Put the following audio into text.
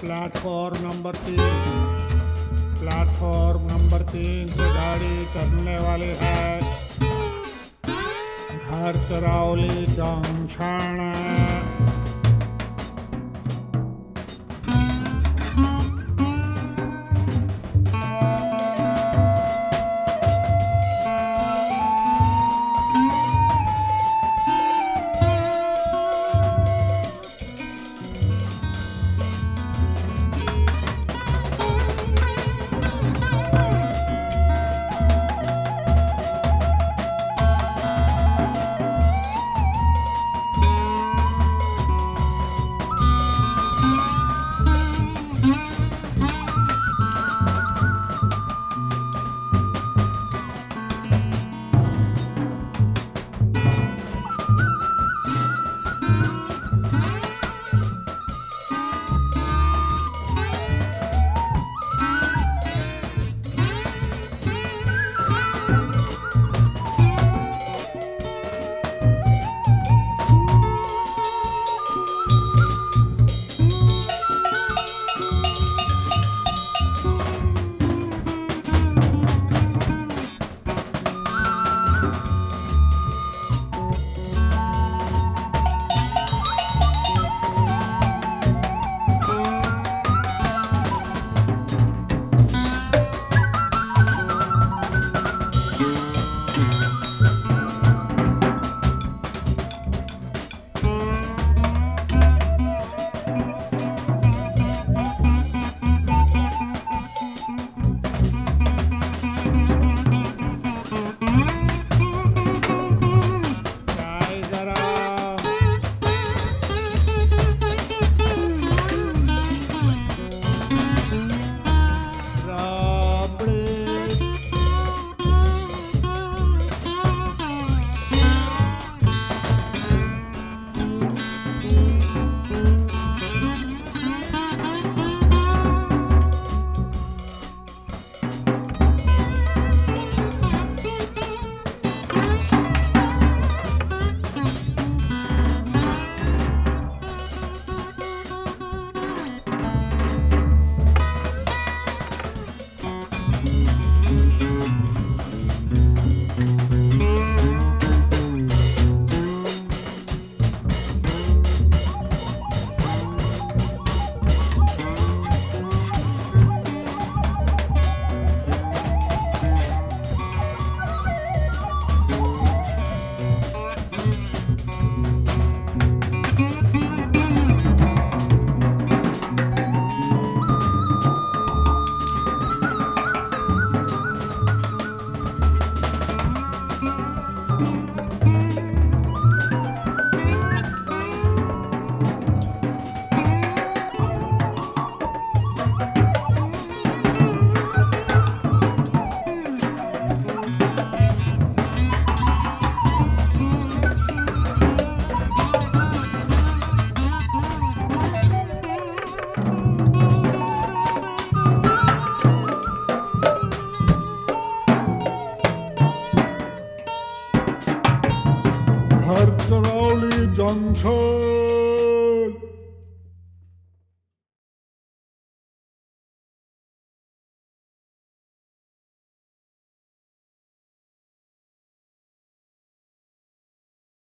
Platform number तीन। Platform number तीन से गाड़ी चलने वाली है। घर चरावली जंक्शन घर चरावली जंक्शन